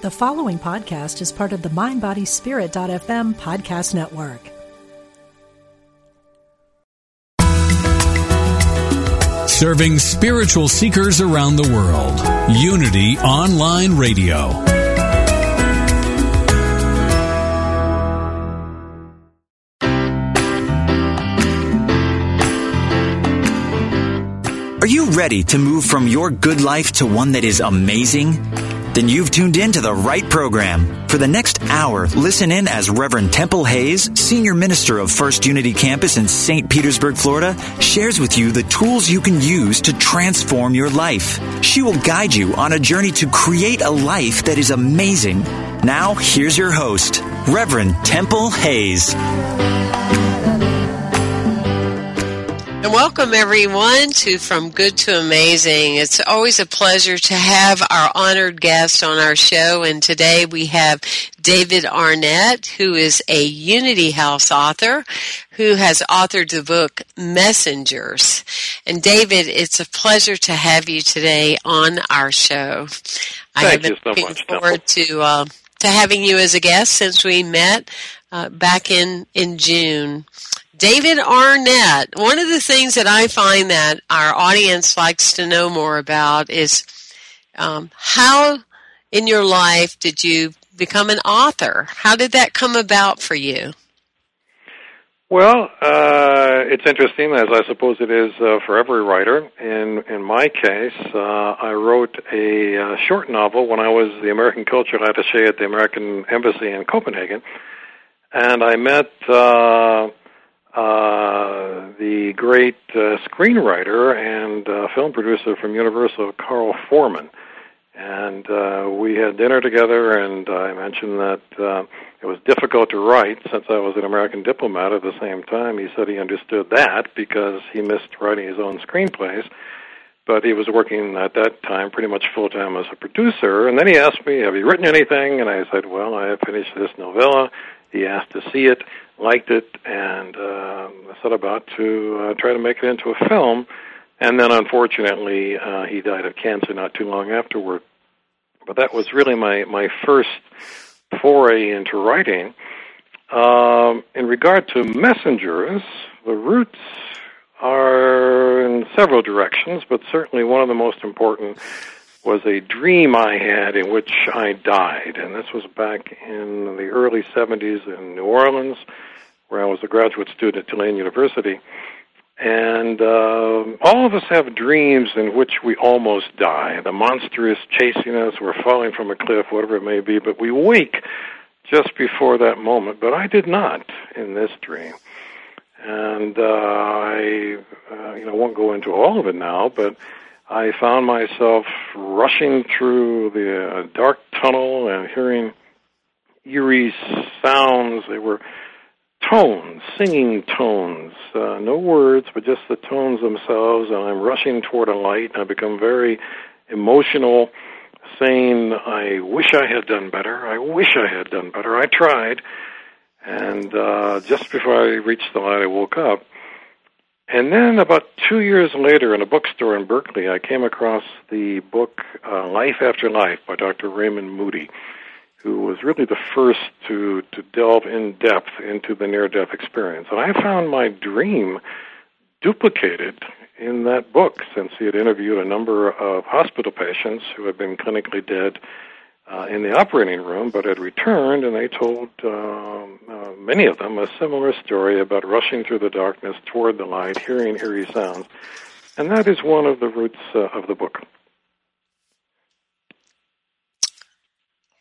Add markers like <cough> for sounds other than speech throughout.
The following podcast is part of the MindBodySpirit.fm podcast network. Serving spiritual seekers around the world. Unity Online Radio. Are you ready to move from your good life to one that is amazing? Then you've tuned in to the right program. For the next hour, listen in as Reverend Temple Hayes, Senior Minister of First Unity Campus in St. Petersburg, Florida, shares with you the tools you can use to transform your life. She will guide you on a journey to create a life that is amazing. Now, here's your host, Reverend Temple Hayes. And welcome everyone to From Good to Amazing. It's always a pleasure to have our honored guest on our show. And today we have David Arnett, who is a Unity House author who has authored the book Messengers. And David, it's a pleasure to have you today on our show. I have been you so looking much, forward to, uh, to having you as a guest since we met uh, back in, in June. David Arnett. One of the things that I find that our audience likes to know more about is um, how in your life did you become an author? How did that come about for you? Well, uh, it's interesting, as I suppose it is uh, for every writer. In in my case, uh, I wrote a uh, short novel when I was the American Cultural Attaché at the American Embassy in Copenhagen, and I met uh, the great uh, screenwriter and uh, film producer from Universal, Carl Foreman. And uh, we had dinner together, and I mentioned that uh, it was difficult to write since I was an American diplomat at the same time. He said he understood that because he missed writing his own screenplays, but he was working at that time pretty much full time as a producer. And then he asked me, Have you written anything? And I said, Well, I have finished this novella. He asked to see it liked it, and uh, set about to uh, try to make it into a film. And then, unfortunately, uh, he died of cancer not too long afterward. But that was really my my first foray into writing. Um, in regard to messengers, the roots are in several directions, but certainly one of the most important was a dream I had in which I died. And this was back in the early 70s in New Orleans, where I was a graduate student at Tulane University. And uh, all of us have dreams in which we almost die. The monster is chasing us, we're falling from a cliff, whatever it may be, but we wake just before that moment. But I did not in this dream. And uh, I, uh, you know, won't go into all of it now, but I found myself rushing through the uh, dark tunnel and hearing eerie sounds. They were tones, singing tones, uh, no words, but just the tones themselves. And I'm rushing toward a light, and I become very emotional, saying, "I wish I had done better. I wish I had done better. I tried." And uh, just before I reached the light, I woke up. And then about two years later, in a bookstore in Berkeley, I came across the book uh, Life After Life by Dr. Raymond Moody, who was really the first to, to delve in depth into the near death experience. And I found my dream duplicated in that book since he had interviewed a number of hospital patients who had been clinically dead uh, in the operating room, but had returned, and they told um, uh, many of them a similar story about rushing through the darkness toward the light, hearing eerie sounds. And that is one of the roots uh, of the book.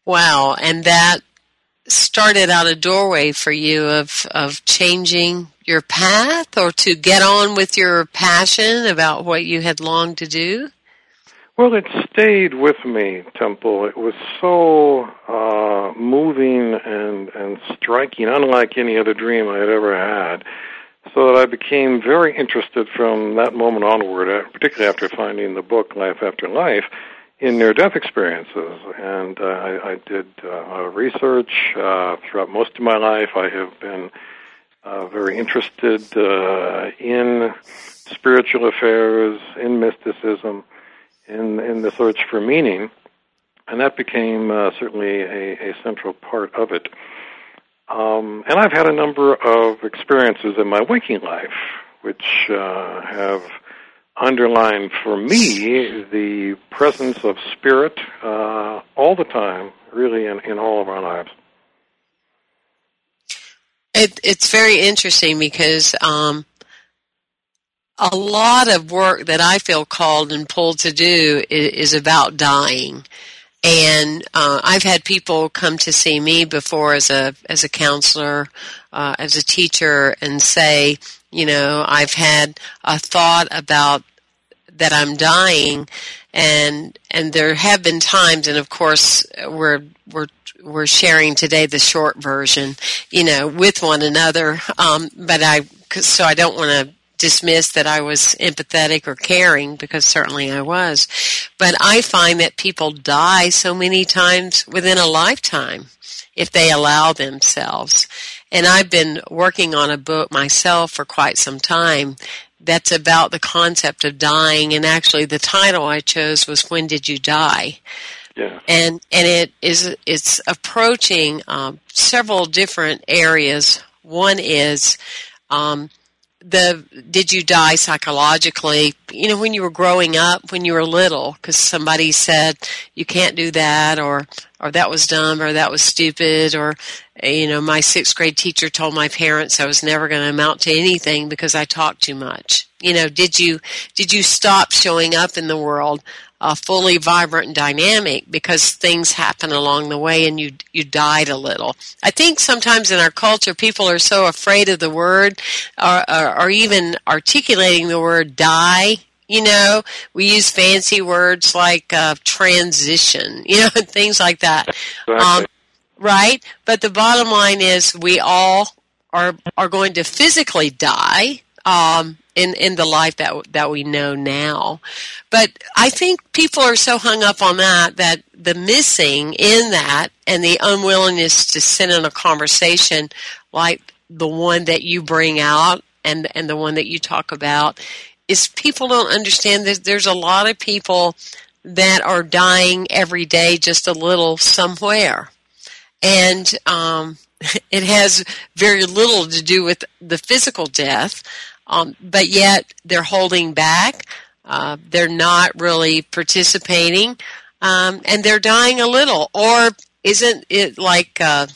Wow, and that started out a doorway for you of of changing your path or to get on with your passion about what you had longed to do? Well, it stayed with me, Temple. It was so uh, moving and and striking, unlike any other dream I had ever had. So that I became very interested from that moment onward, uh, particularly after finding the book Life After Life, in near-death experiences. And uh, I, I did uh, research uh, throughout most of my life. I have been uh, very interested uh, in spiritual affairs, in mysticism in in the search for meaning. and that became uh, certainly a, a central part of it. Um, and I've had a number of experiences in my waking life which uh, have underlined for me the presence of spirit uh, all the time, really, in, in all of our lives. It, it's very interesting because um, a lot of work that I feel called and pulled to do is, is about dying. And uh, I've had people come to see me before as a as a counselor, uh, as a teacher, and say, you know, I've had a thought about that I'm dying, and and there have been times, and of course we're we're we're sharing today the short version, you know, with one another. Um, but I so I don't want to dismiss that I was empathetic or caring because certainly I was. But I find that people die so many times within a lifetime if they allow themselves. And I've been working on a book myself for quite some time that's about the concept of dying and actually the title I chose was When Did You Die? Yeah. And and it is it's approaching um, several different areas. One is um, the did you die psychologically? You know when you were growing up when you were little because somebody said you can't do that or or that was dumb or that was stupid or you know my sixth grade teacher told my parents i was never going to amount to anything because i talked too much. You know did you did you stop showing up in the world uh, fully vibrant and dynamic because things happen along the way and you you died a little. I think sometimes in our culture people are so afraid of the word or, or, or even articulating the word die you know we use fancy words like uh, transition <laughs> you know and things like that exactly. um, right but the bottom line is we all are are going to physically die um, in in the life that that we know now. But I think people are so hung up on that that the missing in that and the unwillingness to sit in a conversation like the one that you bring out and and the one that you talk about is people don't understand that there's a lot of people that are dying every day just a little somewhere. And um, <laughs> it has very little to do with the physical death, um, but yet they're holding back. Uh, they're not really participating, um, and they're dying a little. Or isn't it like uh,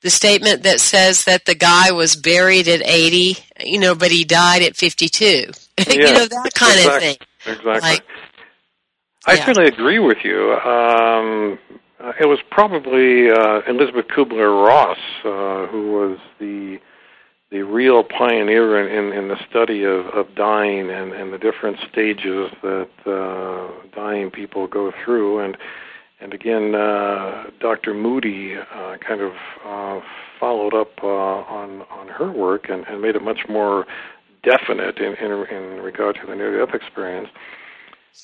the statement that says that the guy was buried at 80, you know, but he died at 52? <laughs> Yeah, you know, that kind exactly, of thing. Exactly. Like, I yeah. certainly agree with you. Um, it was probably uh, Elisabeth Kübler-Ross uh, who was the the real pioneer in, in, in the study of, of dying and, and the different stages that uh, dying people go through. And and again, uh, Dr. Moody uh, kind of uh, followed up uh, on on her work and, and made it much more definite in, in, in regard to the near-death experience.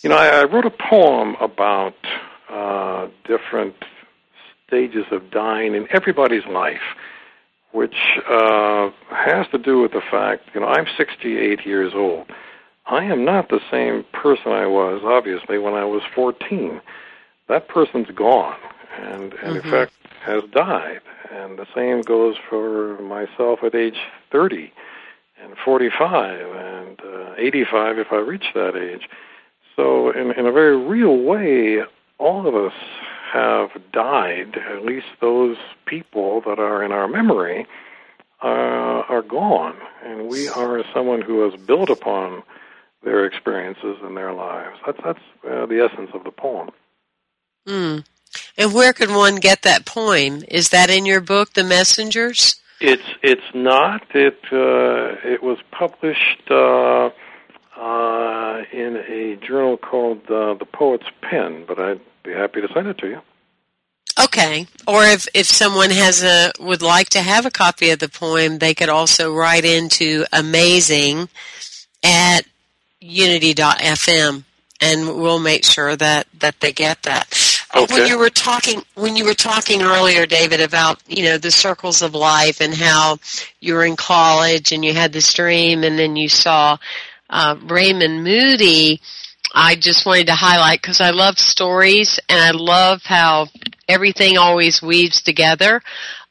You know, I, I wrote a poem about uh, different stages of dying in everybody's life which uh, has to do with the fact, you know, I'm 68 years old. I am not the same person I was, obviously, when I was 14. That person's gone, and, and mm-hmm. in fact has died. And the same goes for myself at age 30 and 45 and uh, 85 if I reach that age. So, in, in a very real way, all of us have died, at least those people that are in our memory, uh, are gone. And we are someone who has built upon their experiences and their lives. That's, that's uh, the essence of the poem. Mm. And where can one get that poem? Is that in your book, The Messengers? It's it's not. It uh, it was published uh, a journal called uh, The Poet's Pen, but I'd be happy to send it to you. Okay. Or if, if someone has a would like to have a copy of the poem, they could also write into amazing at unity.fm and we'll make sure that, that they get that. Okay. When you were talking when you were talking earlier, David, about, you know, the circles of life and how you were in college and you had this dream and then you saw uh, Raymond Moody I just wanted to highlight because I love stories and I love how everything always weaves together.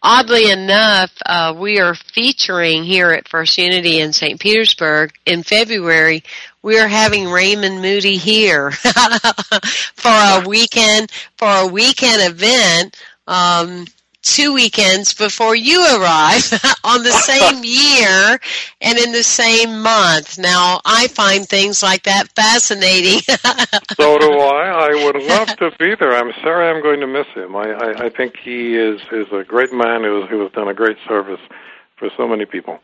Oddly enough, uh, we are featuring here at First Unity in St. Petersburg in February. We are having Raymond Moody here <laughs> for a weekend for a weekend event. Um, two weekends before you arrive <laughs> on the <laughs> same year and in the same month. Now, I find things like that fascinating. <laughs> so do I. I would love to be there. I'm sorry I'm going to miss him. I, I, I think he is, is a great man who, who has done a great service for so many people.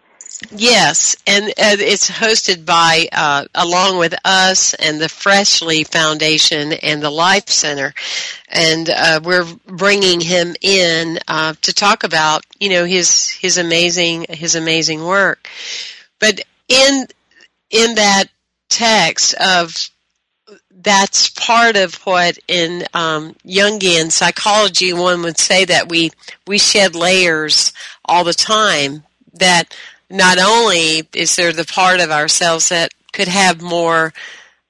Yes, and it's hosted by, uh, along with us and the Freshly Foundation and the Life Center, and uh, we're bringing him in uh, to talk about, you know, his his amazing his amazing work. But in in that text of that's part of what in um, Jungian psychology one would say that we we shed layers all the time that not only is there the part of ourselves that could have more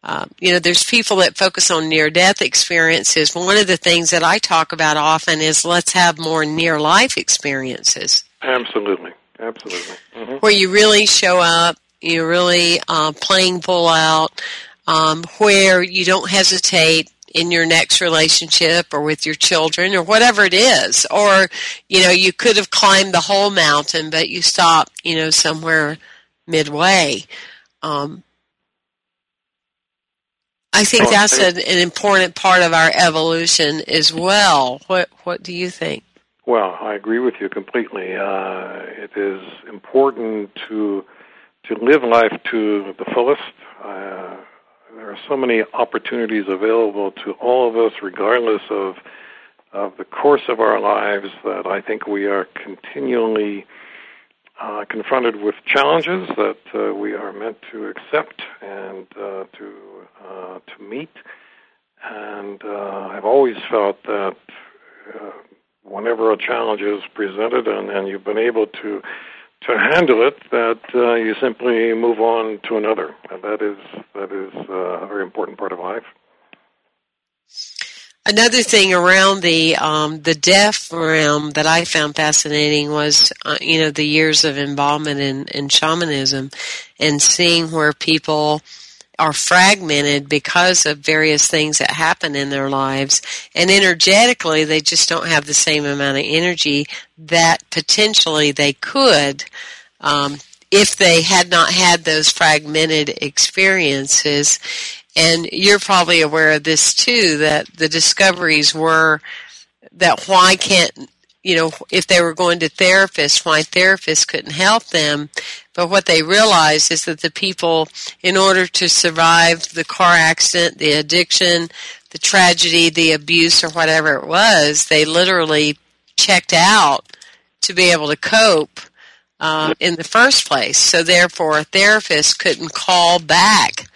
uh, you know, there's people that focus on near death experiences. One of the things that I talk about often is let's have more near life experiences. Absolutely, absolutely. Mm-hmm. Where you really show up, you're really uh, playing full out, um, where you don't hesitate in your next relationship or with your children or whatever it is. Or, you know, you could have climbed the whole mountain, but you stop, you know, somewhere midway. Um, I think that's an, an, important part of our evolution as well. What What do you think? Well, I agree with you completely. Uh, it is important to to live life to the fullest. Uh, there are so many opportunities available to all of us, regardless of of the course of our lives, that I think we are continually uh, confronted with challenges that uh, we are meant to accept and uh, to uh, to meet. And uh, I've always felt that uh, whenever a challenge is presented and, and you've been able to to handle it that uh, you simply move on to another. And that is that is uh, a very important part of life. Another thing around the um, the deaf realm that I found fascinating was, uh, you know, the years of involvement in, in shamanism, and seeing where people are fragmented because of various things that happen in their lives and energetically they just don't have the same amount of energy that potentially they could um, if they had not had those fragmented experiences and you're probably aware of this too that the discoveries were that why can't you know, if they were going to therapists, why therapists couldn't help them. But what they realize is that the people, in order to survive the car accident, the addiction, the tragedy, the abuse, or whatever it was, they literally checked out to be able to cope uh, in the first place. So therefore, a therapist couldn't call back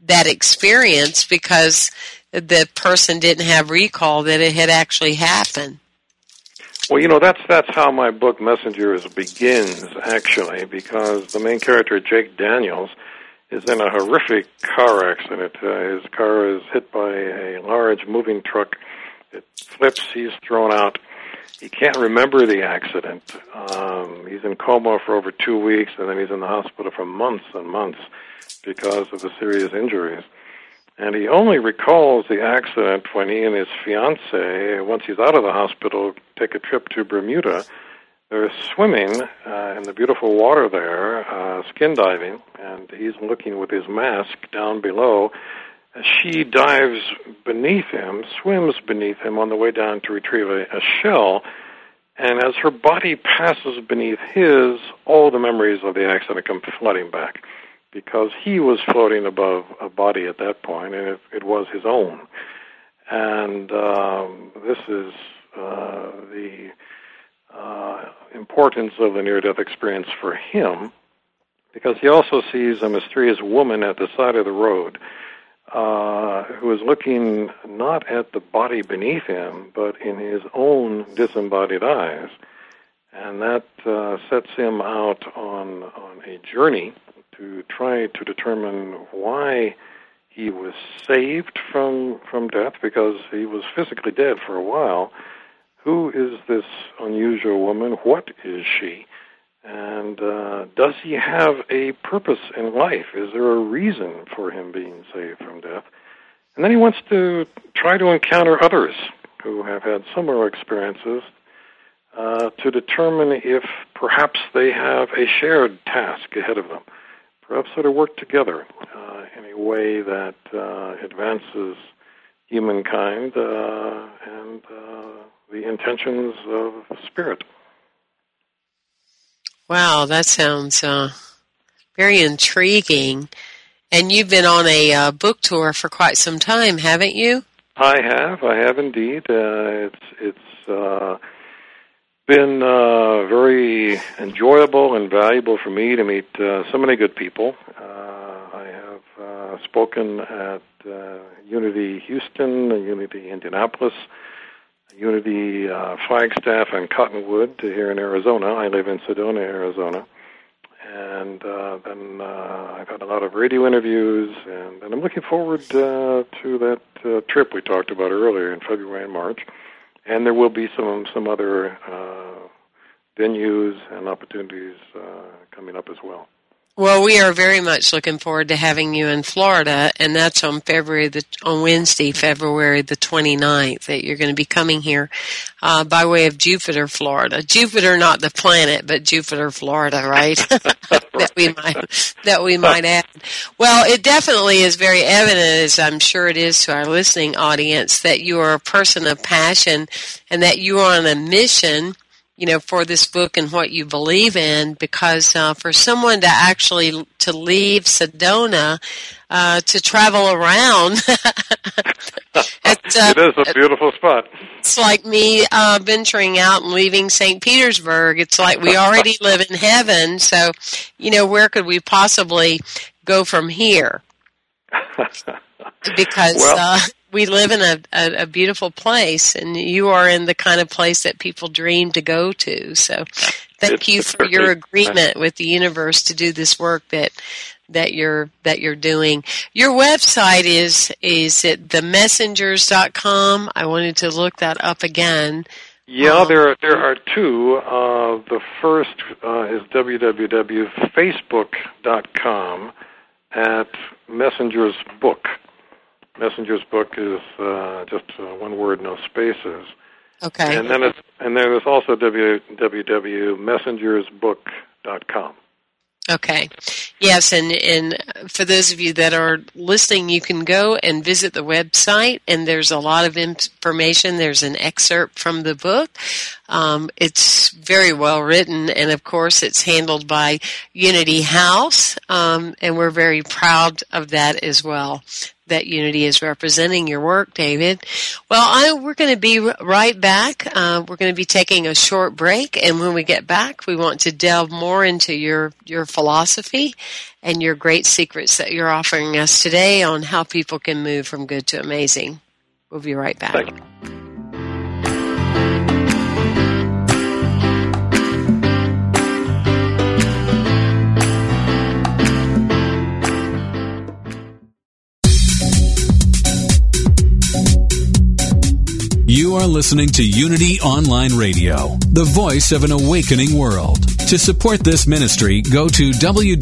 that experience because the person didn't have recall that it had actually happened. Well, you know that's that's how my book Messengers begins actually, because the main character Jake Daniels is in a horrific car accident. Uh, his car is hit by a large moving truck. It flips. He's thrown out. He can't remember the accident. Um, he's in coma for over two weeks, and then he's in the hospital for months and months because of the serious injuries. And he only recalls the accident when he and his fiancee, once he's out of the hospital, take a trip to Bermuda. They're swimming uh, in the beautiful water there, uh, skin diving, and he's looking with his mask down below. She dives beneath him, swims beneath him on the way down to retrieve a, a shell. And as her body passes beneath his, all the memories of the accident come flooding back because he was floating above a body at that point, and it, it was his own. And um, this is uh, the uh, importance of the near death experience for him because he also sees a mysterious woman at the side of the road uh, who is looking not at the body beneath him, but in his own disembodied eyes. And that uh, sets him out on, on a journey to try to determine why he was saved from from death because he was physically dead for a while. Who is this unusual woman? What is she? And uh, does he have a purpose in life? Is there a reason for him being saved from death? And then he wants to try to encounter others who have had similar experiences uh, to determine if perhaps they have a shared task ahead of them. Perhaps sort of work together uh, in a way that uh, advances humankind uh, and uh, the intentions of spirit. Wow, that sounds uh, very intriguing. And you've been on a uh, book tour for quite some time, haven't you? I have. I have indeed. Uh, it's it's uh, been uh, very enjoyable and valuable for me to meet uh, so many good people. Uh, I have uh, spoken at uh, Unity Houston, Unity Indianapolis, Unity uh, Flagstaff, and Cottonwood here in Arizona. I live in Sedona, Arizona and uh, then uh, I've had a lot of radio interviews, and, and I'm looking forward uh, to that uh, trip we talked about earlier in February and March. And there will be some some other uh, venues and opportunities uh, coming up as well. Well, we are very much looking forward to having you in Florida, and that's on February the on Wednesday, February the 29th, that you're going to be coming here uh, by way of Jupiter, Florida. Jupiter, not the planet, but Jupiter, Florida, right? <laughs> <laughs> that we might that we might add. Well, it definitely is very evident, as I'm sure it is to our listening audience, that you are a person of passion and that you are on a mission you know, for this book and what you believe in, because uh, for someone to actually to leave Sedona uh, to travel around, <laughs> it's, <laughs> uh, it is a beautiful spot. It's like me uh, venturing out and leaving St. Petersburg. It's like we already <laughs> live in heaven, so you know, where could we possibly go from here? because well, uh, we live in a, a, a, beautiful place, and you are in the kind of place that people dream to go to. So, thank you for your agreement with the universe to do this work that that you're that you're doing. Your website is is at themessengers.com. I wanted to look that up again. Yeah, um, there are, there are two. Uh, the first uh, is www.facebook.com at Messenger's Book. Messenger's book is uh, just uh, one word, no spaces. Okay. And then it's and then there's also www.messengersbook.com. Okay. Yes, and and for those of you that are listening, you can go and visit the website, and there's a lot of information. There's an excerpt from the book. Um, it's very well written, and of course, it's handled by Unity House, um, and we're very proud of that as well that Unity is representing your work, David. Well, I, we're going to be right back. Uh, we're going to be taking a short break, and when we get back, we want to delve more into your your philosophy and your great secrets that you're offering us today on how people can move from good to amazing. We'll be right back. You are listening to Unity Online Radio, the voice of an awakening world. To support this ministry, go to www.unity.fm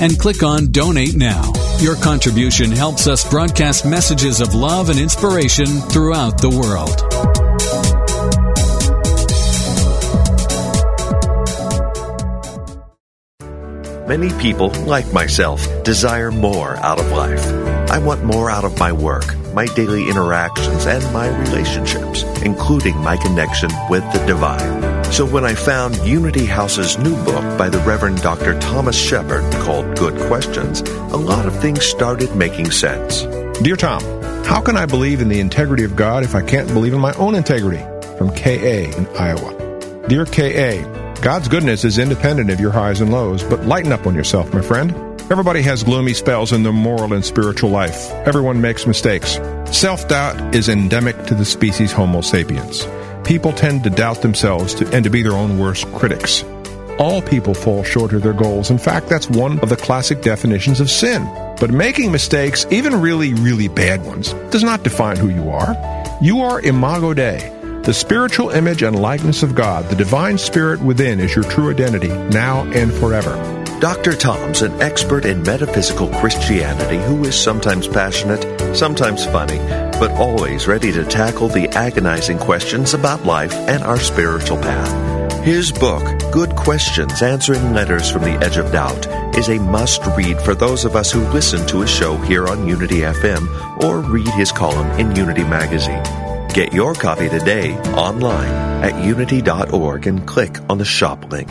and click on Donate Now. Your contribution helps us broadcast messages of love and inspiration throughout the world. Many people, like myself, desire more out of life. I want more out of my work my daily interactions, and my relationships, including my connection with the divine. So when I found Unity House's new book by the Reverend Dr. Thomas Shepherd called Good Questions, a lot of things started making sense. Dear Tom, how can I believe in the integrity of God if I can't believe in my own integrity? From KA in Iowa. Dear KA, God's goodness is independent of your highs and lows, but lighten up on yourself, my friend. Everybody has gloomy spells in their moral and spiritual life. Everyone makes mistakes. Self doubt is endemic to the species Homo sapiens. People tend to doubt themselves to, and to be their own worst critics. All people fall short of their goals. In fact, that's one of the classic definitions of sin. But making mistakes, even really, really bad ones, does not define who you are. You are Imago Dei, the spiritual image and likeness of God. The divine spirit within is your true identity, now and forever. Dr. Tom's an expert in metaphysical Christianity who is sometimes passionate, sometimes funny, but always ready to tackle the agonizing questions about life and our spiritual path. His book, Good Questions Answering Letters from the Edge of Doubt, is a must read for those of us who listen to his show here on Unity FM or read his column in Unity Magazine. Get your copy today online at unity.org and click on the shop link.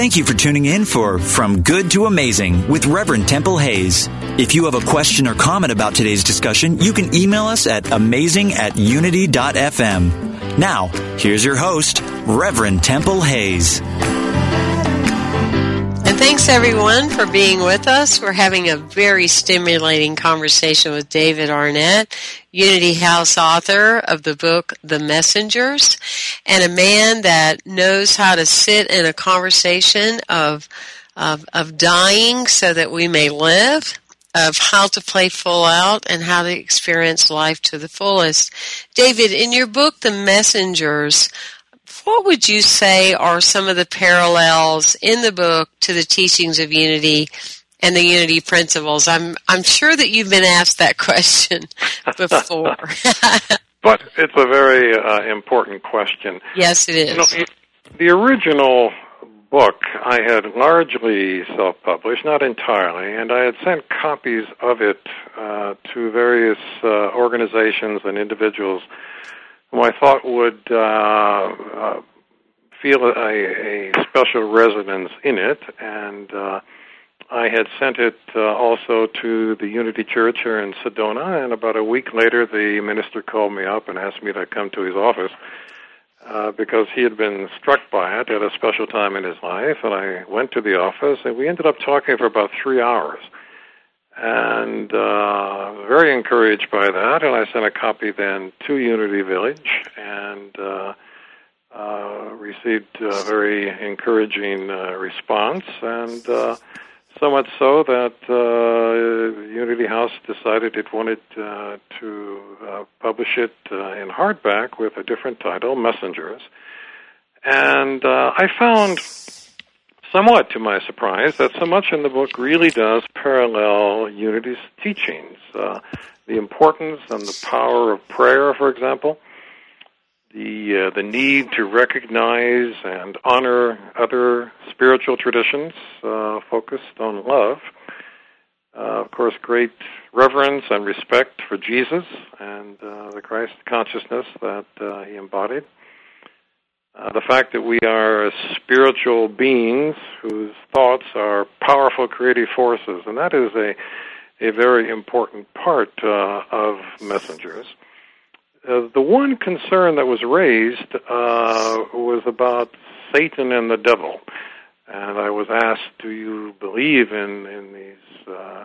Thank you for tuning in for From Good to Amazing with Reverend Temple Hayes. If you have a question or comment about today's discussion, you can email us at amazing at unity.fm. Now, here's your host, Reverend Temple Hayes. Thanks everyone for being with us. We're having a very stimulating conversation with David Arnett, Unity House author of the book The Messengers, and a man that knows how to sit in a conversation of of, of dying so that we may live of how to play full out and how to experience life to the fullest. David, in your book, The Messengers, what would you say are some of the parallels in the book to the teachings of unity and the unity principles? I'm I'm sure that you've been asked that <laughs> question before. <laughs> but it's a very uh, important question. Yes, it is. You know, the original book I had largely self-published, not entirely, and I had sent copies of it uh, to various uh, organizations and individuals who I thought would uh, uh, feel a, a, special resonance in it, and uh, I had sent it uh, also to the Unity Church here in Sedona. And about a week later, the minister called me up and asked me to come to his office uh, because he had been struck by it at a special time in his life. And I went to the office, and we ended up talking for about three hours and uh, very encouraged by that. And I sent a copy then to Unity Village and uh, uh, received a very encouraging uh, response, and uh, so much so that uh, Unity House decided it wanted to publish it in hardback with a different title, Messengers. And uh, I found somewhat to my surprise, that so much in the book really does parallel Unity's teachings. Uh, the importance and the power of prayer, for example, the uh, the need to recognize and honor other spiritual traditions uh, focused on love. Uh, of course, great reverence and respect for Jesus and uh, the Christ consciousness that uh, he embodied. Uh, the fact that we are spiritual beings whose thoughts are powerful creative forces, and that is a a very important part uh, of messengers. Uh, the one concern that was raised uh, was about Satan and the devil, and I was asked, "Do you believe in in these uh,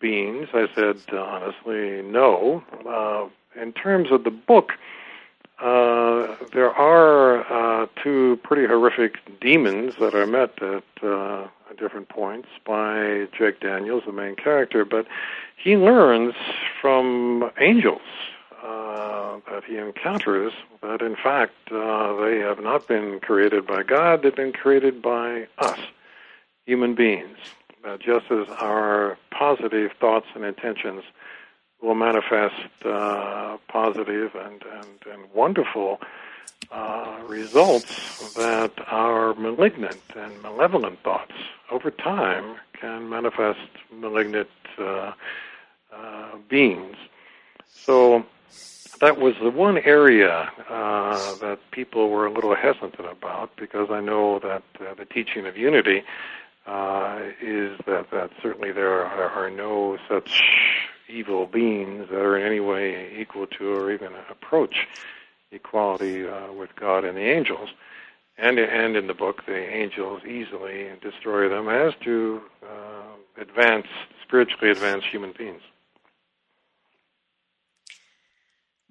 beings?" I said, honestly, no. Uh, in terms of the book, uh, there are uh, two pretty horrific demons that are met at, uh, different points by Jake Daniels, the main character, but he learns from angels uh, that he encounters that in fact uh, they have not been created by God, they've been created by us, human beings. Just as our positive thoughts and intentions will manifest uh, positive and, and, and wonderful uh, results that our malignant and malevolent thoughts over time can manifest malignant uh, uh, beings. So that was the one area uh, that people were a little hesitant about because I know that uh, the teaching of unity is that, that certainly there are, are no such evil beings that are in any way equal to or even approach equality uh, with God and the angels. And, and in the book, the angels easily destroy them, as do uh, advanced, spiritually advanced human beings.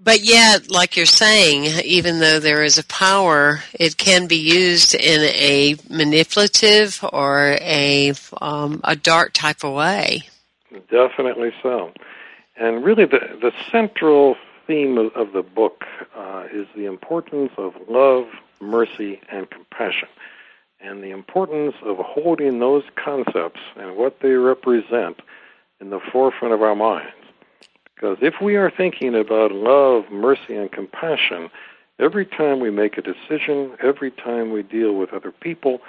But yet, like you're saying, even though there is a power, it can be used in a manipulative or a um, a dark type of way. Definitely so. And really, the the central theme of, of the book uh, is the importance of love, mercy, and compassion, and the importance of holding those concepts and what they represent in the forefront of our minds. Because if we are thinking about love, mercy, and compassion, every time we make a decision, every time we deal with other people,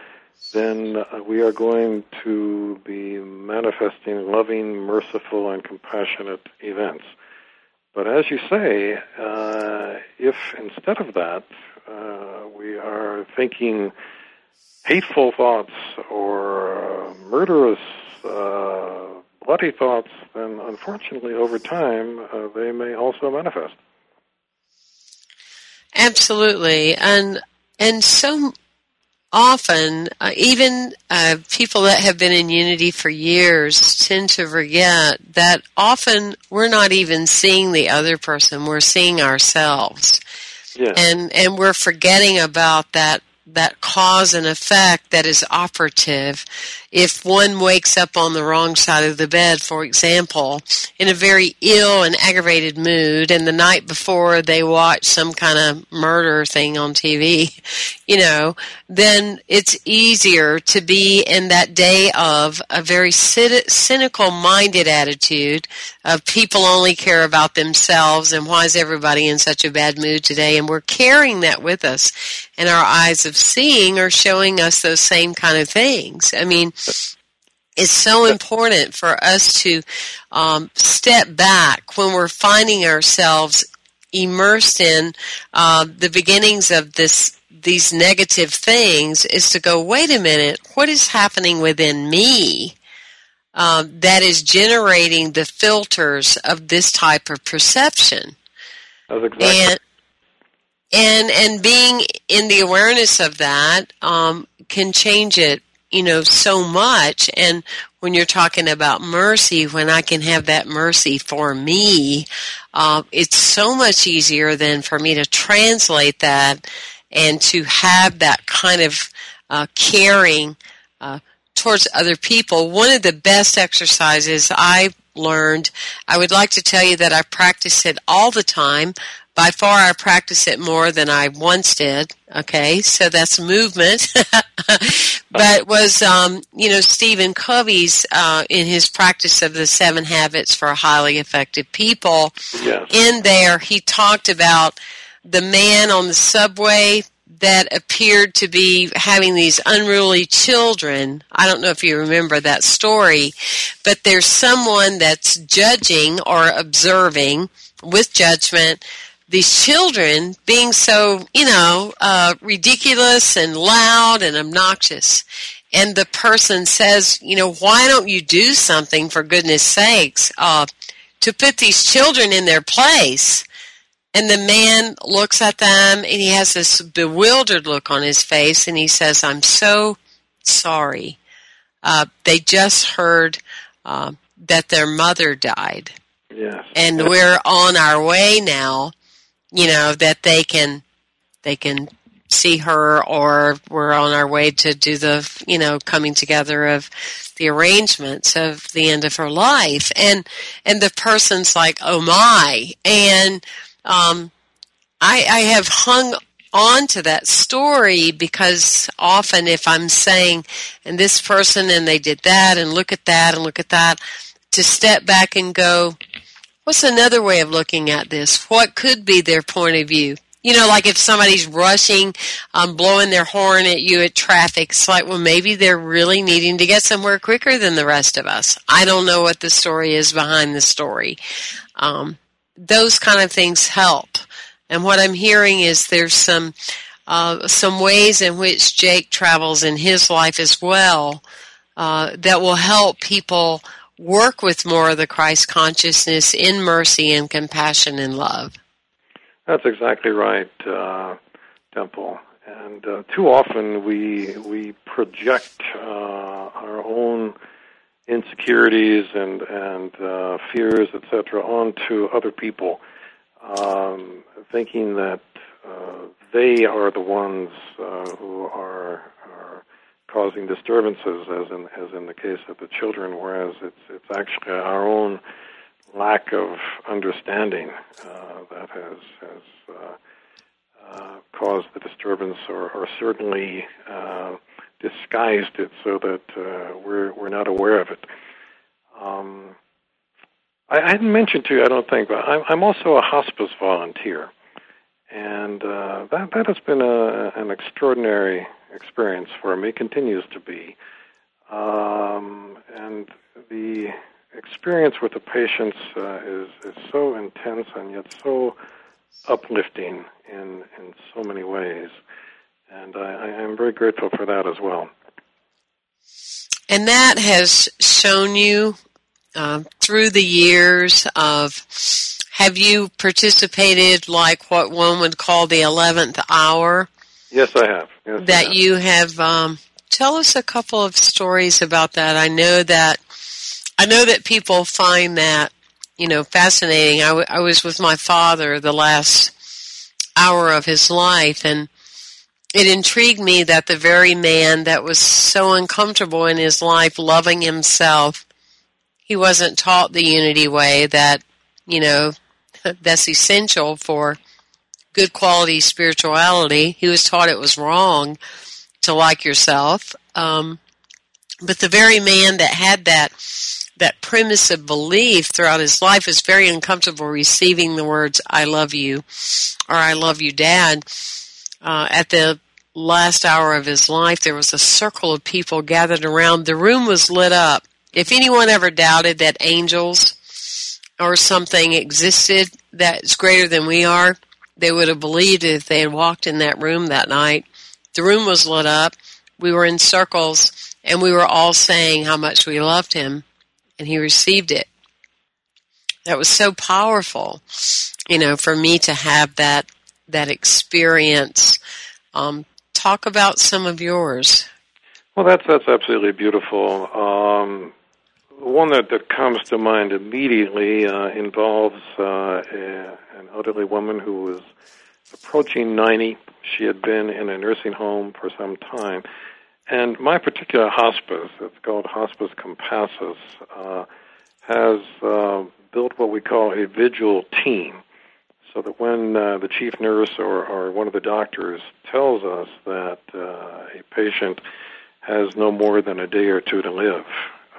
then we are going to be manifesting loving, merciful, and compassionate events. But as you say, uh, if instead of that uh, we are thinking hateful thoughts or uh, murderous uh, bloody thoughts, then unfortunately over time uh, they may also manifest. Absolutely, and and so often, uh, even uh, people that have been in unity for years tend to forget that often we're not even seeing the other person; we're seeing ourselves, yeah. and and we're forgetting about that that cause and effect that is operative if one wakes up on the wrong side of the bed, for example, in a very ill and aggravated mood, and the night before they watch some kind of murder thing on TV, <laughs> you know, then it's easier to be in that day of a very cynical minded attitude of people only care about themselves and why is everybody in such a bad mood today? And we're carrying that with us, and our eyes of seeing are showing us those same kind of things. I mean, it's so important for us to um, step back when we're finding ourselves immersed in uh, the beginnings of this these negative things is to go wait a minute what is happening within me uh, that is generating the filters of this type of perception That's exactly. and and and being in the awareness of that um, can change it you know, so much. And when you're talking about mercy, when I can have that mercy for me, uh, it's so much easier than for me to translate that and to have that kind of uh, caring uh, towards other people. One of the best exercises I learned, I would like to tell you that I practice it all the time by far I practice it more than I once did. Okay, so that's movement. <laughs> but was um, you know Stephen Covey's uh, in his practice of the seven habits for highly effective people. Yes. In there, he talked about the man on the subway that appeared to be having these unruly children. I don't know if you remember that story, but there's someone that's judging or observing with judgment these children being so, you know, uh, ridiculous and loud and obnoxious. And the person says, you know, why don't you do something for goodness sakes, uh, to put these children in their place? And the man looks at them and he has this bewildered look on his face and he says, I'm so sorry. Uh, they just heard uh, that their mother died. Yes. And we're on our way now you know that they can they can see her or we're on our way to do the you know coming together of the arrangements of the end of her life. And and the person's like oh my. And um I, I have hung on to that story because often if I'm saying, and this person and they did that and look at that and look at that, to step back and go, what's another way of looking at this? What could be their point of view? You know, like if somebody's rushing, um, blowing their horn at you at traffic, it's like, well, maybe they're really needing to get somewhere quicker than the rest of us. I don't know what the story is behind the story. Um, those kind of things help. And what I'm hearing is there's some uh, some ways in which Jake travels in his life as well uh, that will help people work with more of the Christ consciousness in mercy and compassion and love. That's exactly right, uh, Temple. And uh, too often we we project uh, our own insecurities and and uh, fears, etc., onto other people, um, thinking that uh, they are the ones uh, who are, are causing disturbances, as in as in the case of the children, whereas it's it's actually our own lack of understanding uh, that has has uh, uh, caused the disturbance, or, or certainly uh, disguised it so that uh, we're we're not aware of it. Um, I, I hadn't mentioned to you, I don't think, but I'm, I'm also a hospice volunteer, and uh, that that has been a, an extraordinary experience for me. Continues to be, um, and the experience with the patients uh, is is so intense and yet so uplifting in in so many ways, and I, I am very grateful for that as well. And that has shown you uh, through the years of have you participated like what one would call the 11th hour? Yes, I have. Yes, that I have. you have. Um, tell us a couple of stories about that. I know that I know that people find that you know fascinating. I, w- I was with my father the last hour of his life, and it intrigued me that the very man that was so uncomfortable in his life, loving himself, he wasn't taught the unity way that, you know, <laughs> that's essential for good quality spirituality. He was taught it was wrong to like yourself. Um, but the very man that had that that premise of belief throughout his life is very uncomfortable receiving the words "I love you" or "I love you, Dad." Uh, at the last hour of his life, there was a circle of people gathered around. The room was lit up, if anyone ever doubted that angels or something existed that's greater than we are, they would have believed if they had walked in that room that night. The room was lit up. We were in circles and we were all saying how much we loved him and he received it. That was so powerful, you know, for me to have that, that experience. Um, talk about some of yours. Well, that's that's absolutely beautiful. Um, one that, that comes to mind immediately uh, involves uh, a, an elderly woman who was approaching 90. She had been in a nursing home for some time. And my particular hospice, it's called Hospice Compassus, uh, has uh, built what we call a vigil team. So that when uh, the chief nurse or, or one of the doctors tells us that uh, a patient has no more than a day or two to live,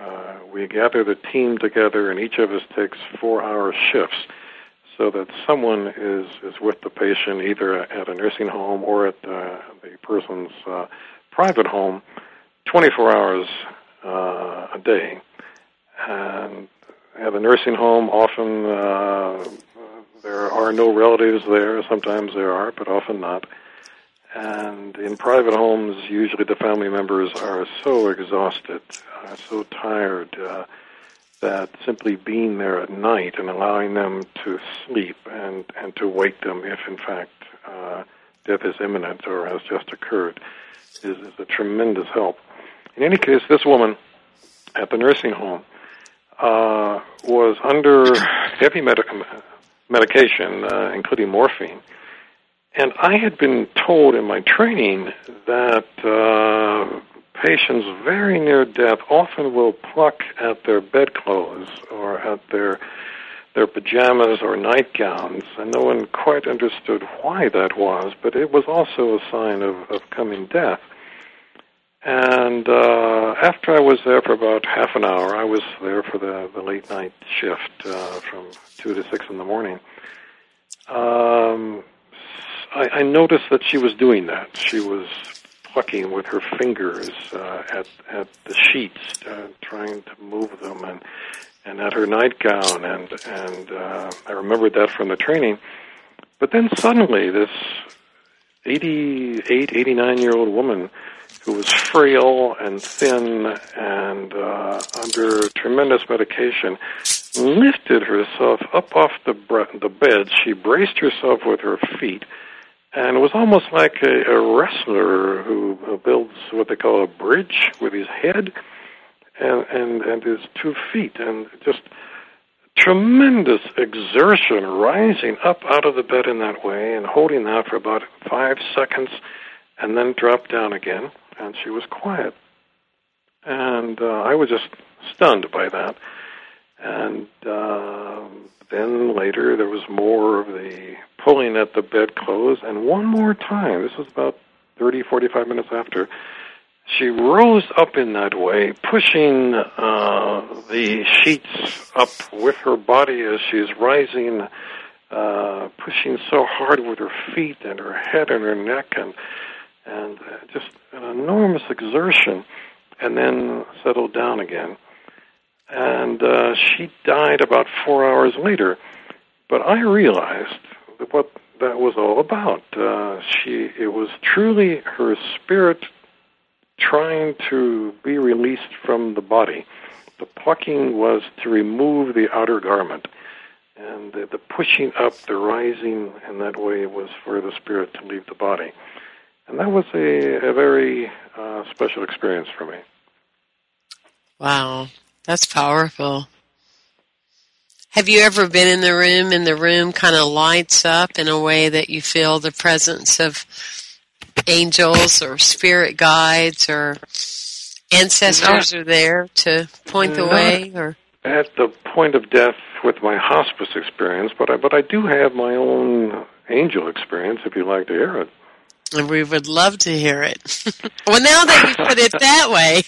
uh, we gather the team together, and each of us takes four-hour shifts, so that someone is is with the patient either at a nursing home or at uh, the person's uh, private home, 24 hours uh, a day. And at a nursing home, often uh, there are no relatives there. Sometimes there are, but often not. And in private homes, usually the family members are so exhausted, uh, so tired, uh, that simply being there at night and allowing them to sleep and, and to wake them if, in fact, uh, death is imminent or has just occurred is, is a tremendous help. In any case, this woman at the nursing home uh, was under <coughs> heavy medic- medication, uh, including morphine and I had been told in my training that uh, patients very near death often will pluck at their bedclothes or at their their pajamas or nightgowns, and no one quite understood why that was, but it was also a sign of, of coming death. And uh, after I was there for about half an hour, I was there for the, the late night shift uh, from 2 to 6 in the morning. Um, I, I noticed that she was doing that. She was plucking with her fingers uh, at at the sheets, uh, trying to move them, and and at her nightgown, and and uh, I remembered that from the training. But then suddenly, this 88, 89 year old woman who was frail and thin and uh, under tremendous medication lifted herself up off the bre- the bed. She braced herself with her feet and it was almost like a, a wrestler who builds what they call a bridge with his head and and and his two feet, and just tremendous exertion, rising up out of the bed in that way and holding that for about five seconds, and then drop down again, and she was quiet, and uh, I was just stunned by that, and. Uh, then later there was more of the pulling at the bedclothes, and one more time, this was about 30, 45 minutes after, she rose up in that way, pushing uh, the sheets up with her body as she's rising, uh, pushing so hard with her feet and her head and her neck, and and uh, just an enormous exertion, and then settled down again and uh, she died about four hours later. But I realized what that was all about. Uh, she, it was truly her spirit trying to be released from the body. The plucking was to remove the outer garment, and the, the pushing up, the rising in that way was for the spirit to leave the body. And that was a, a very uh, special experience for me. Wow. That's powerful. Have you ever been in the room and the room kind of lights up in a way that you feel the presence of angels or spirit guides or ancestors are there to point the way or at the point of death with my hospice experience, but I but I do have my own angel experience if you'd like to hear it. And we would love to hear it. <laughs> well, now that you put it that way,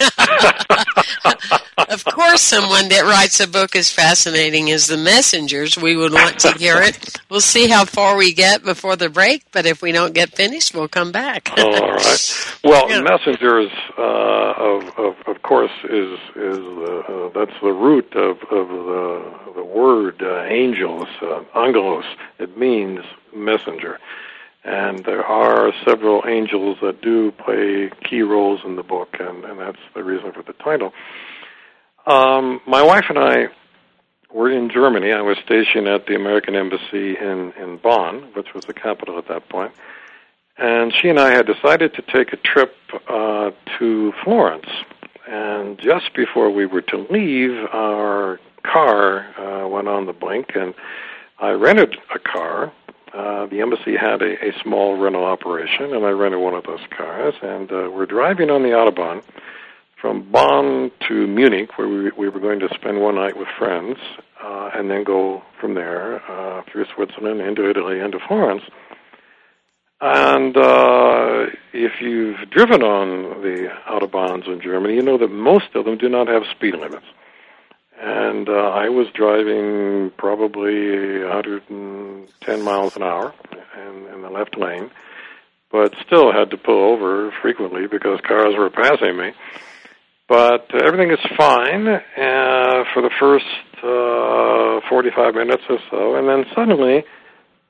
<laughs> of course, someone that writes a book as fascinating as The Messengers, we would want to hear it. We'll see how far we get before the break, but if we don't get finished, we'll come back. All right. Well, yeah. Messengers, uh, of, of, of course, is is uh, that's the root of, of the the word uh, angels, uh, angelos. It means messenger and there are several angels that do play key roles in the book, and, and that's the reason for the title. Um, my wife and I were in Germany. I was stationed at the American Embassy in, in Bonn, which was the capital at that point. And she and I had decided to take a trip uh, to Florence. And just before we were to leave, our car uh, went on the blink, and I rented a car uh, the embassy had a, a small rental operation, and I rented one of those cars. And uh, we're driving on the autobahn from Bonn to Munich, where we, we were going to spend one night with friends, uh, and then go from there uh, through Switzerland into Italy into Florence. And uh, if you've driven on the autobahns in Germany, you know that most of them do not have speed limits and uh, I was driving probably 110 miles an hour in, in the left lane, but still had to pull over frequently because cars were passing me. But everything is fine uh, for the first uh, 45 minutes or so, and then suddenly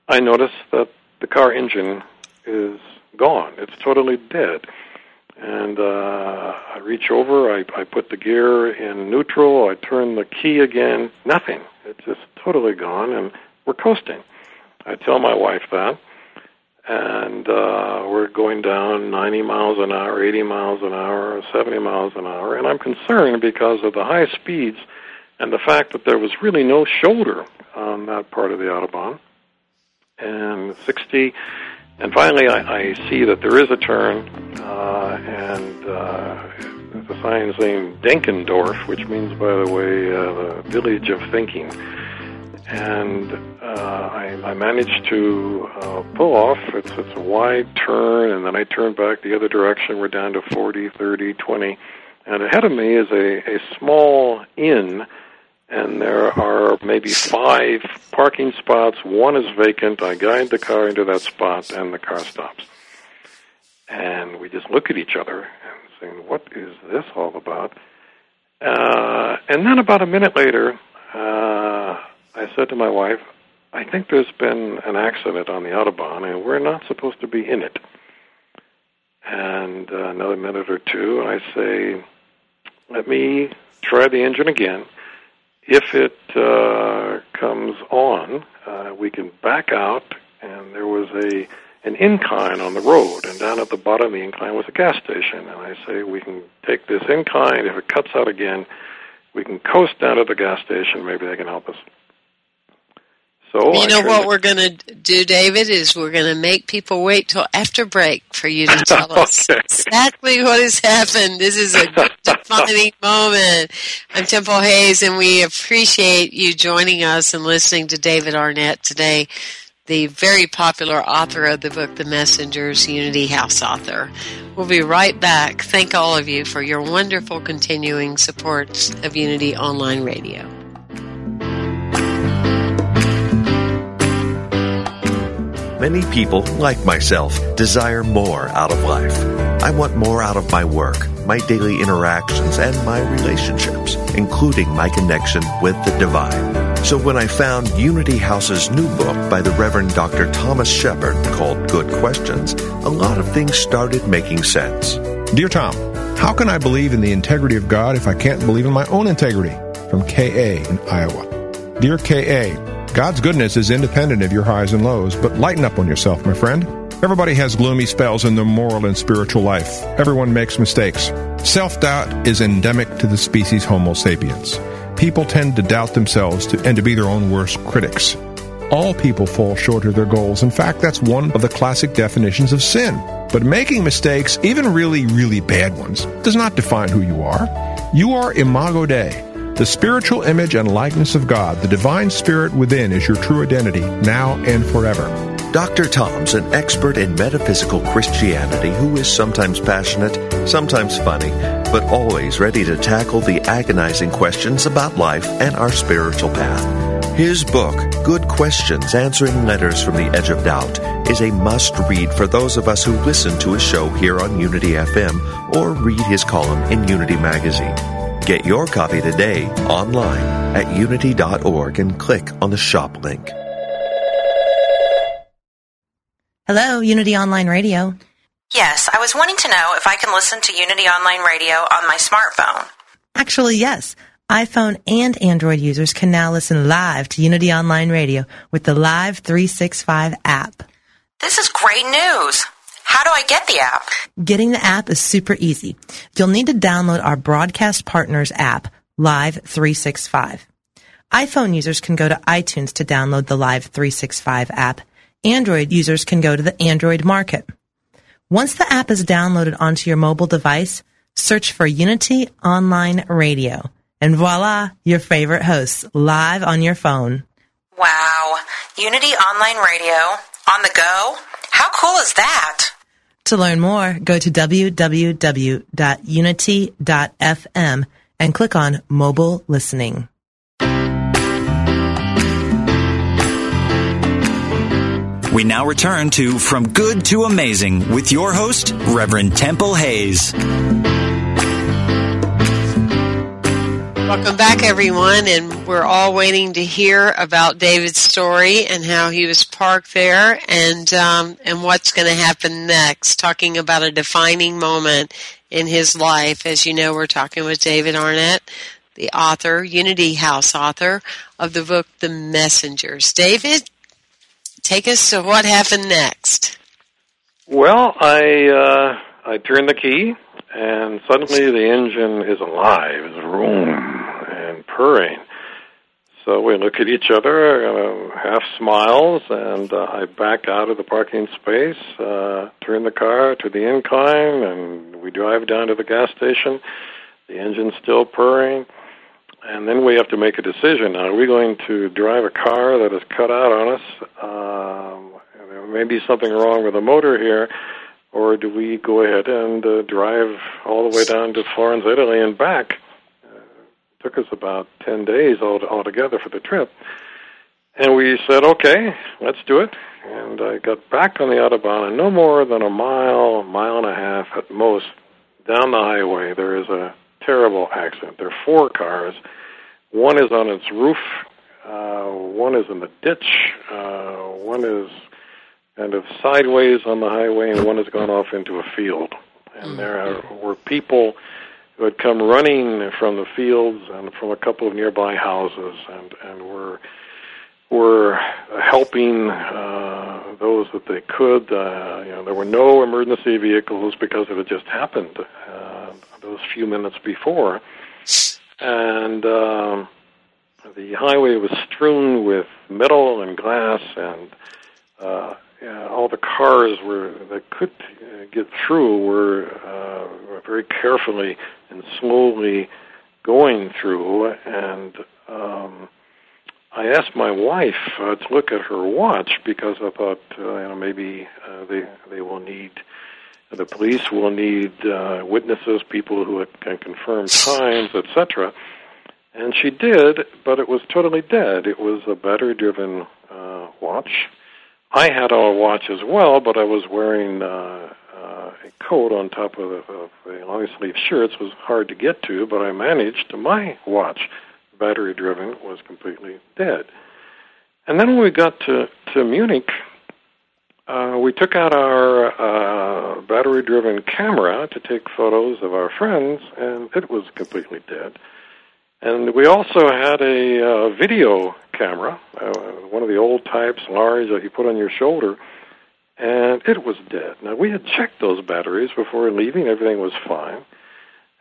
I notice that the car engine is gone. It's totally dead and uh, I reach over, I, I put the gear in neutral, I turn the key again, nothing. It's just totally gone, and we're coasting. I tell my wife that, and uh, we're going down 90 miles an hour, 80 miles an hour, 70 miles an hour, and I'm concerned because of the high speeds and the fact that there was really no shoulder on that part of the Autobahn. And 60 and finally, I, I see that there is a turn, uh, and uh, the sign saying Denkendorf, which means, by the way, uh, the village of thinking. and uh, I, I managed to uh, pull off. It's, it's a wide turn, and then I turn back the other direction. We're down to 40, 30, 20. And ahead of me is a, a small inn, and there are maybe five parking spots. One is vacant. I guide the car into that spot, and the car stops. And we just look at each other and saying, What is this all about? Uh, and then about a minute later, uh, I said to my wife, I think there's been an accident on the Autobahn, and we're not supposed to be in it. And uh, another minute or two, I say, let me try the engine again. If it uh, comes on, uh, we can back out. And there was a an incline on the road, and down at the bottom of the incline was a gas station. And I say we can take this incline. If it cuts out again, we can coast down to the gas station. Maybe they can help us. So you I know what we're going to do, David, is we're going to make people wait till after break for you to <laughs> tell okay. us exactly what has happened. This is a defining moment. I'm Temple Hayes, and we appreciate you joining us and listening to David Arnett today, the very popular author of the book The Messengers, Unity House author. We'll be right back. Thank all of you for your wonderful continuing support of Unity Online Radio. Many people, like myself, desire more out of life. I want more out of my work, my daily interactions, and my relationships, including my connection with the divine. So when I found Unity House's new book by the Reverend Dr. Thomas Shepherd called Good Questions, a lot of things started making sense. Dear Tom, how can I believe in the integrity of God if I can't believe in my own integrity? From KA in Iowa. Dear KA, God's goodness is independent of your highs and lows, but lighten up on yourself, my friend. Everybody has gloomy spells in their moral and spiritual life. Everyone makes mistakes. Self doubt is endemic to the species Homo sapiens. People tend to doubt themselves to, and to be their own worst critics. All people fall short of their goals. In fact, that's one of the classic definitions of sin. But making mistakes, even really, really bad ones, does not define who you are. You are imago Dei, the spiritual image and likeness of God, the divine spirit within, is your true identity, now and forever. Dr. Tom's an expert in metaphysical Christianity who is sometimes passionate, sometimes funny, but always ready to tackle the agonizing questions about life and our spiritual path. His book, Good Questions Answering Letters from the Edge of Doubt, is a must read for those of us who listen to his show here on Unity FM or read his column in Unity Magazine. Get your copy today online at unity.org and click on the shop link. Hello, Unity Online Radio. Yes, I was wanting to know if I can listen to Unity Online Radio on my smartphone. Actually, yes. iPhone and Android users can now listen live to Unity Online Radio with the Live 365 app. This is great news. How do I get the app? Getting the app is super easy. You'll need to download our broadcast partners app, Live 365. iPhone users can go to iTunes to download the Live 365 app. Android users can go to the Android Market. Once the app is downloaded onto your mobile device, search for Unity Online Radio. And voila, your favorite hosts live on your phone. Wow. Unity Online Radio on the go? How cool is that? To learn more, go to www.unity.fm and click on Mobile Listening. We now return to From Good to Amazing with your host, Reverend Temple Hayes. Welcome back, everyone, and we're all waiting to hear about David's story and how he was parked there, and um, and what's going to happen next. Talking about a defining moment in his life, as you know, we're talking with David Arnett, the author, Unity House author of the book The Messengers. David, take us to what happened next. Well, I uh, I turn the key and suddenly the engine is alive, is room and purring. So we look at each other, uh, half smiles, and uh, I back out of the parking space, uh, turn the car to the incline, and we drive down to the gas station. The engine's still purring. And then we have to make a decision. Are we going to drive a car that is cut out on us? Um, there may be something wrong with the motor here, or do we go ahead and uh, drive all the way down to Florence, Italy, and back? Uh, took us about ten days all altogether for the trip, and we said, "Okay, let's do it." And I got back on the autobahn, and no more than a mile, mile and a half at most down the highway, there is a terrible accident. There are four cars. One is on its roof. Uh, one is in the ditch. Uh, one is kind of sideways on the highway, and one has gone off into a field. And there are, were people who had come running from the fields and from a couple of nearby houses, and and were were helping uh, those that they could. Uh, you know, there were no emergency vehicles because it had just happened uh, those few minutes before, and um, the highway was strewn with metal and glass, and uh, all the cars were that could uh, get through were, uh, very carefully and slowly going through, and um, I asked my wife uh, to look at her watch because I thought uh, you know maybe uh, they they will need the police will need uh, witnesses, people who can confirm times, etc. And she did, but it was totally dead. It was a battery-driven uh, watch. I had a watch as well, but I was wearing uh, uh, a coat on top of, of a long sleeve shirt. It was hard to get to, but I managed. My watch battery driven was completely dead. And then when we got to, to Munich, uh, we took out our uh, battery driven camera to take photos of our friends, and it was completely dead. And we also had a uh, video camera, uh, one of the old types, large, that you put on your shoulder, and it was dead. Now, we had checked those batteries before leaving, everything was fine.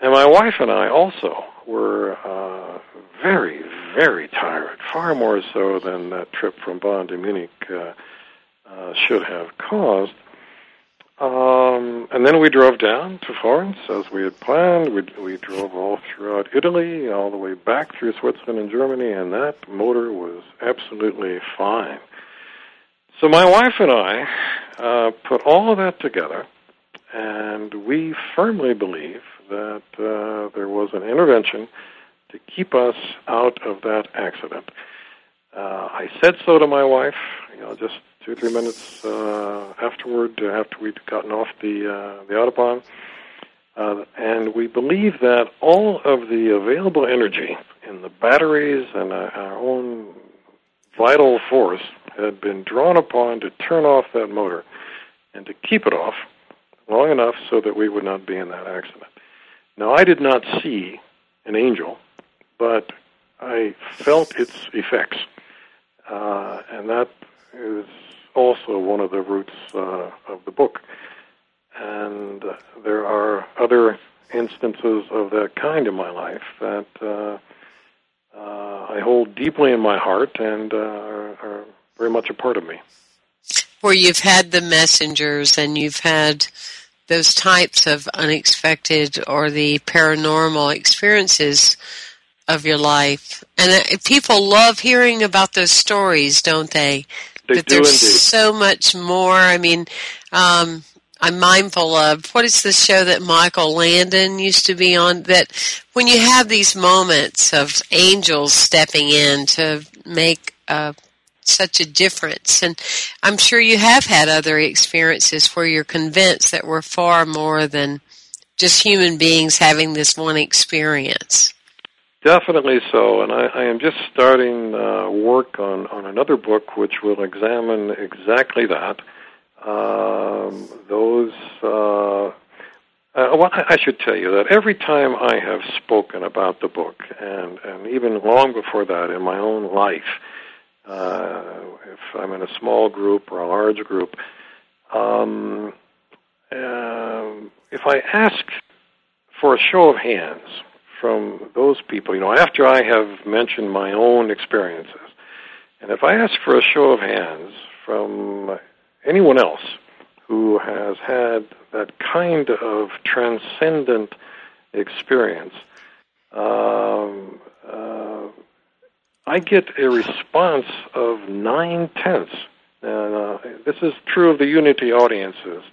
And my wife and I also were uh, very, very tired, far more so than that trip from Bonn to Munich uh, uh, should have caused. Um, and then we drove down to Florence as we had planned. We, we drove all throughout Italy, all the way back through Switzerland and Germany, and that motor was absolutely fine. So my wife and I uh, put all of that together, and we firmly believe that uh, there was an intervention to keep us out of that accident. Uh, I said so to my wife, you know, just two or three minutes uh, afterward, uh, after we'd gotten off the uh, the autobahn, uh, and we believe that all of the available energy in the batteries and uh, our own vital force had been drawn upon to turn off that motor and to keep it off long enough so that we would not be in that accident. Now, I did not see an angel, but I felt its effects. Uh, and that is also one of the roots uh, of the book. And there are other instances of that kind in my life that uh, uh, I hold deeply in my heart and uh, are, are very much a part of me. Where you've had the messengers and you've had those types of unexpected or the paranormal experiences of your life. And uh, people love hearing about those stories, don't they? They that do there's indeed. so much more. I mean, um, I'm mindful of what is the show that Michael Landon used to be on that when you have these moments of angels stepping in to make uh, such a difference. And I'm sure you have had other experiences where you're convinced that we're far more than just human beings having this one experience. Definitely so, and I, I am just starting uh, work on, on another book which will examine exactly that. Um, those, uh, uh, well, I should tell you that every time I have spoken about the book, and, and even long before that in my own life, uh, if I'm in a small group or a large group, um, um, if I ask for a show of hands from those people, you know, after I have mentioned my own experiences, and if I ask for a show of hands from anyone else who has had that kind of transcendent experience, um, uh, I get a response of nine tenths. And uh, this is true of the Unity audiences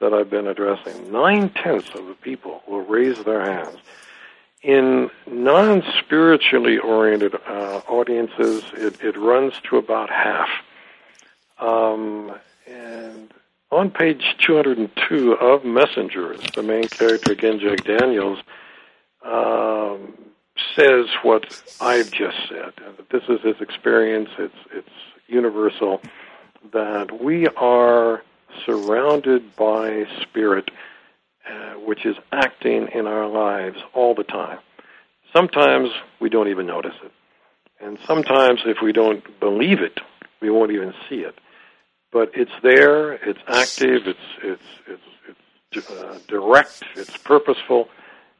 that I've been addressing. Nine tenths of the people will raise their hands. In non spiritually oriented uh, audiences, it, it, runs to about half. Um, and on page 202 of Messengers, the main character, again, Jake Daniels, um, says what I've just said. This is his experience. It's it's universal that we are surrounded by spirit, uh, which is acting in our lives all the time. Sometimes we don't even notice it, and sometimes if we don't believe it, we won't even see it. But it's there. It's active. It's it's it's, it's uh, direct. It's purposeful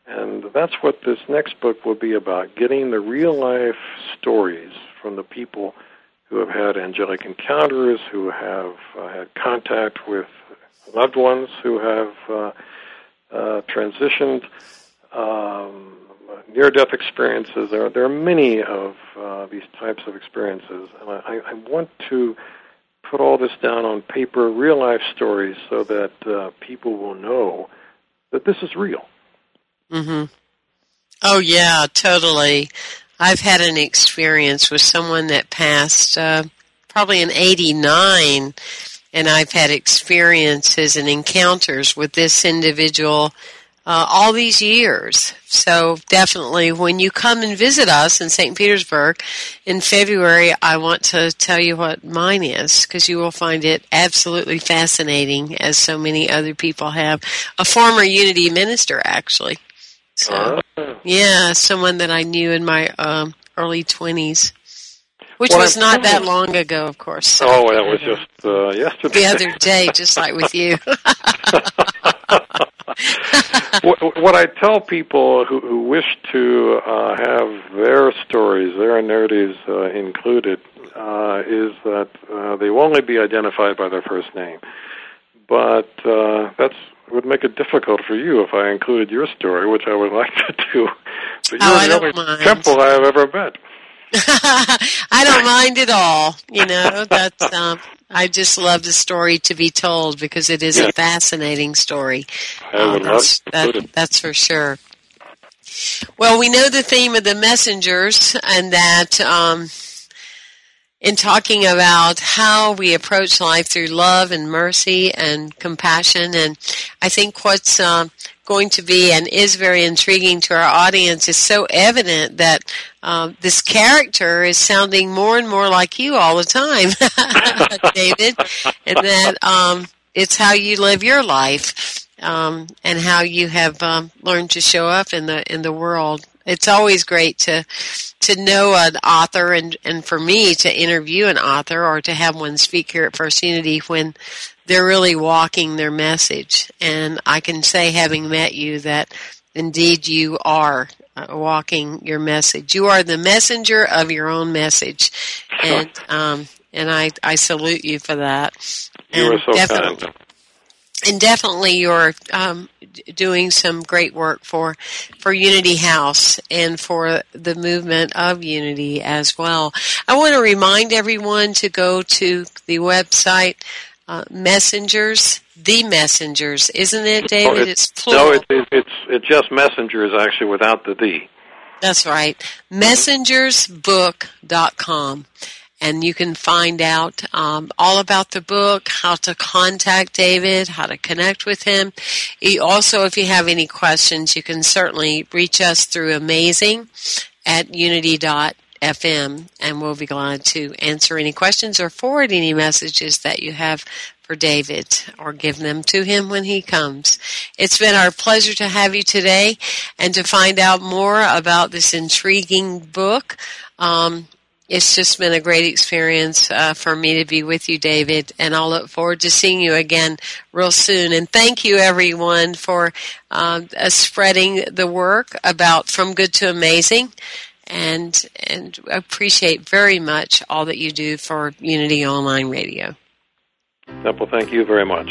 and that's what this next book will be about getting the real life stories from the people who have had angelic encounters, who have uh, had contact with loved ones who have uh, uh, transitioned, um, near death experiences. There are, there are many of uh, these types of experiences. And I, I want to put all this down on paper, real life stories, so that uh, people will know that this is real Mhm. Oh yeah, totally. I've had an experience with someone that passed uh, probably in '89, and I've had experiences and encounters with this individual uh, all these years. So definitely, when you come and visit us in St. Petersburg in February, I want to tell you what mine is because you will find it absolutely fascinating, as so many other people have. A former Unity minister, actually. So, uh, yeah, someone that I knew in my um, early 20s. Which well, was not that long ago, of course. So, oh, that was just uh, <laughs> yesterday. The other day, just like with you. <laughs> what what I tell people who, who wish to uh, have their stories, their narratives uh, included, uh, is that uh, they will only be identified by their first name. But uh, that's would make it difficult for you if I included your story, which I would like to do. But you're oh, the only mind. temple I have ever met. <laughs> I don't mind at all. You know, that's um, I just love the story to be told because it is yeah. a fascinating story. Uh, that's, that, that's for sure. Well, we know the theme of the messengers, and that um, in talking about how we approach life through love and mercy and compassion. And I think what's uh, going to be and is very intriguing to our audience is so evident that um, this character is sounding more and more like you all the time, <laughs> David, and that um, it's how you live your life. Um, and how you have um, learned to show up in the in the world. It's always great to to know an author and, and for me to interview an author or to have one speak here at First Unity when they're really walking their message. And I can say, having met you, that indeed you are uh, walking your message. You are the messenger of your own message. And, um, and I, I salute you for that. You and are so kind and definitely you're um, doing some great work for for Unity House and for the movement of Unity as well. I want to remind everyone to go to the website uh, Messengers, the Messengers, isn't it, David? Oh, it's, it's plural. No, it, it, it's it's just Messengers actually without the the. That's right. Messengersbook.com and you can find out um, all about the book, how to contact David, how to connect with him. also, if you have any questions, you can certainly reach us through amazing at unity.fm, and we'll be glad to answer any questions or forward any messages that you have for David or give them to him when he comes. It's been our pleasure to have you today and to find out more about this intriguing book. Um, it's just been a great experience uh, for me to be with you, David, and I'll look forward to seeing you again real soon. And thank you, everyone, for uh, spreading the work about from good to amazing, and and appreciate very much all that you do for Unity Online Radio. Well, thank you very much.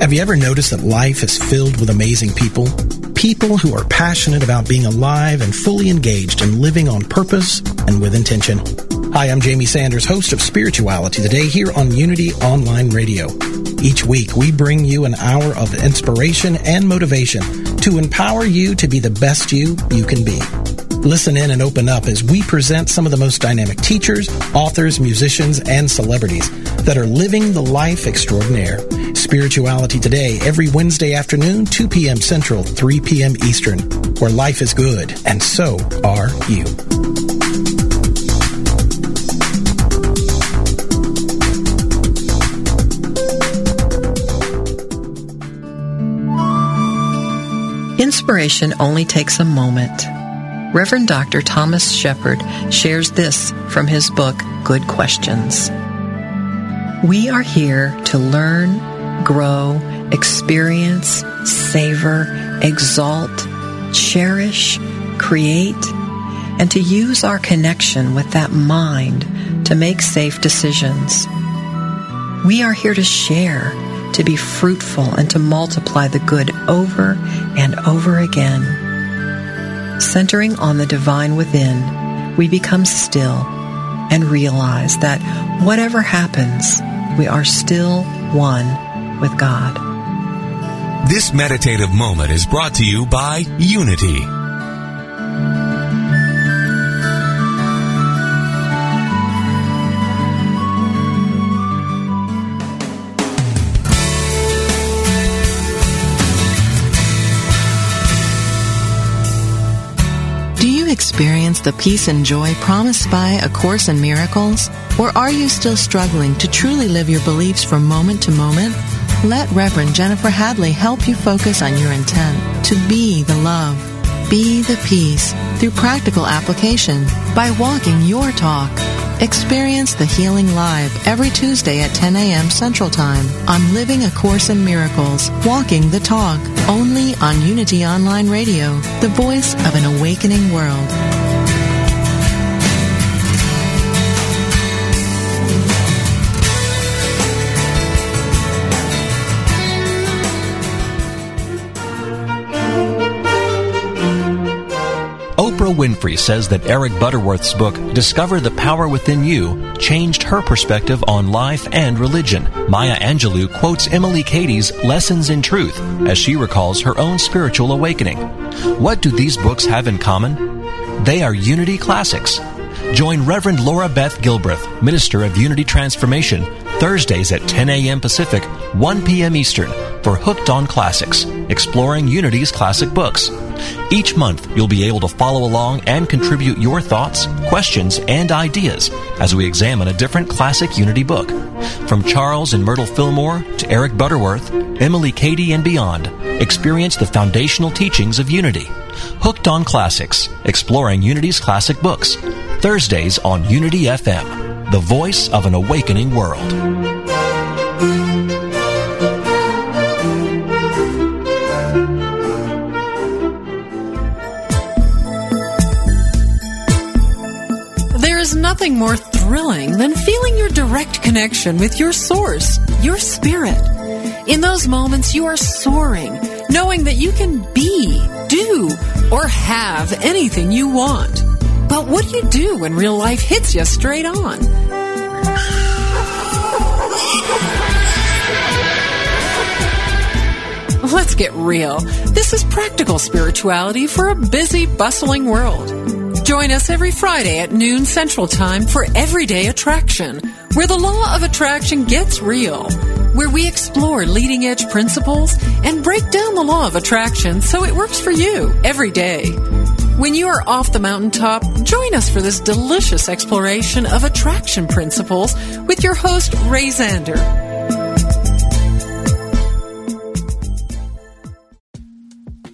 Have you ever noticed that life is filled with amazing people? People who are passionate about being alive and fully engaged in living on purpose and with intention. Hi, I'm Jamie Sanders, host of Spirituality Today here on Unity Online Radio. Each week, we bring you an hour of inspiration and motivation to empower you to be the best you you can be. Listen in and open up as we present some of the most dynamic teachers, authors, musicians, and celebrities that are living the life extraordinaire. Spirituality Today every Wednesday afternoon, 2 p.m. Central, 3 p.m. Eastern, where life is good, and so are you. Inspiration only takes a moment. Reverend Dr. Thomas Shepherd shares this from his book, Good Questions. We are here to learn, grow, experience, savor, exalt, cherish, create, and to use our connection with that mind to make safe decisions. We are here to share, to be fruitful, and to multiply the good over and over again. Centering on the divine within, we become still and realize that whatever happens, we are still one with God. This meditative moment is brought to you by Unity. Experience the peace and joy promised by A Course in Miracles? Or are you still struggling to truly live your beliefs from moment to moment? Let Reverend Jennifer Hadley help you focus on your intent to be the love, be the peace through practical application by walking your talk. Experience the healing live every Tuesday at 10 a.m. Central Time on Living a Course in Miracles, Walking the Talk, only on Unity Online Radio, the voice of an awakening world. Oprah Winfrey says that Eric Butterworth's book, Discover the Power Within You, changed her perspective on life and religion. Maya Angelou quotes Emily Cady's Lessons in Truth as she recalls her own spiritual awakening. What do these books have in common? They are Unity classics. Join Reverend Laura Beth Gilbreth, Minister of Unity Transformation, Thursdays at 10 a.m. Pacific, 1 p.m. Eastern, for Hooked on Classics, exploring Unity's classic books. Each month, you'll be able to follow along and contribute your thoughts, questions, and ideas as we examine a different classic Unity book. From Charles and Myrtle Fillmore to Eric Butterworth, Emily Cady, and beyond, experience the foundational teachings of Unity. Hooked on Classics, exploring Unity's classic books. Thursdays on Unity FM, the voice of an awakening world. Nothing more thrilling than feeling your direct connection with your source, your spirit. In those moments, you are soaring, knowing that you can be, do, or have anything you want. But what do you do when real life hits you straight on? Let's get real. This is practical spirituality for a busy, bustling world. Join us every Friday at noon Central Time for Everyday Attraction, where the law of attraction gets real, where we explore leading edge principles and break down the law of attraction so it works for you every day. When you are off the mountaintop, join us for this delicious exploration of attraction principles with your host, Ray Zander.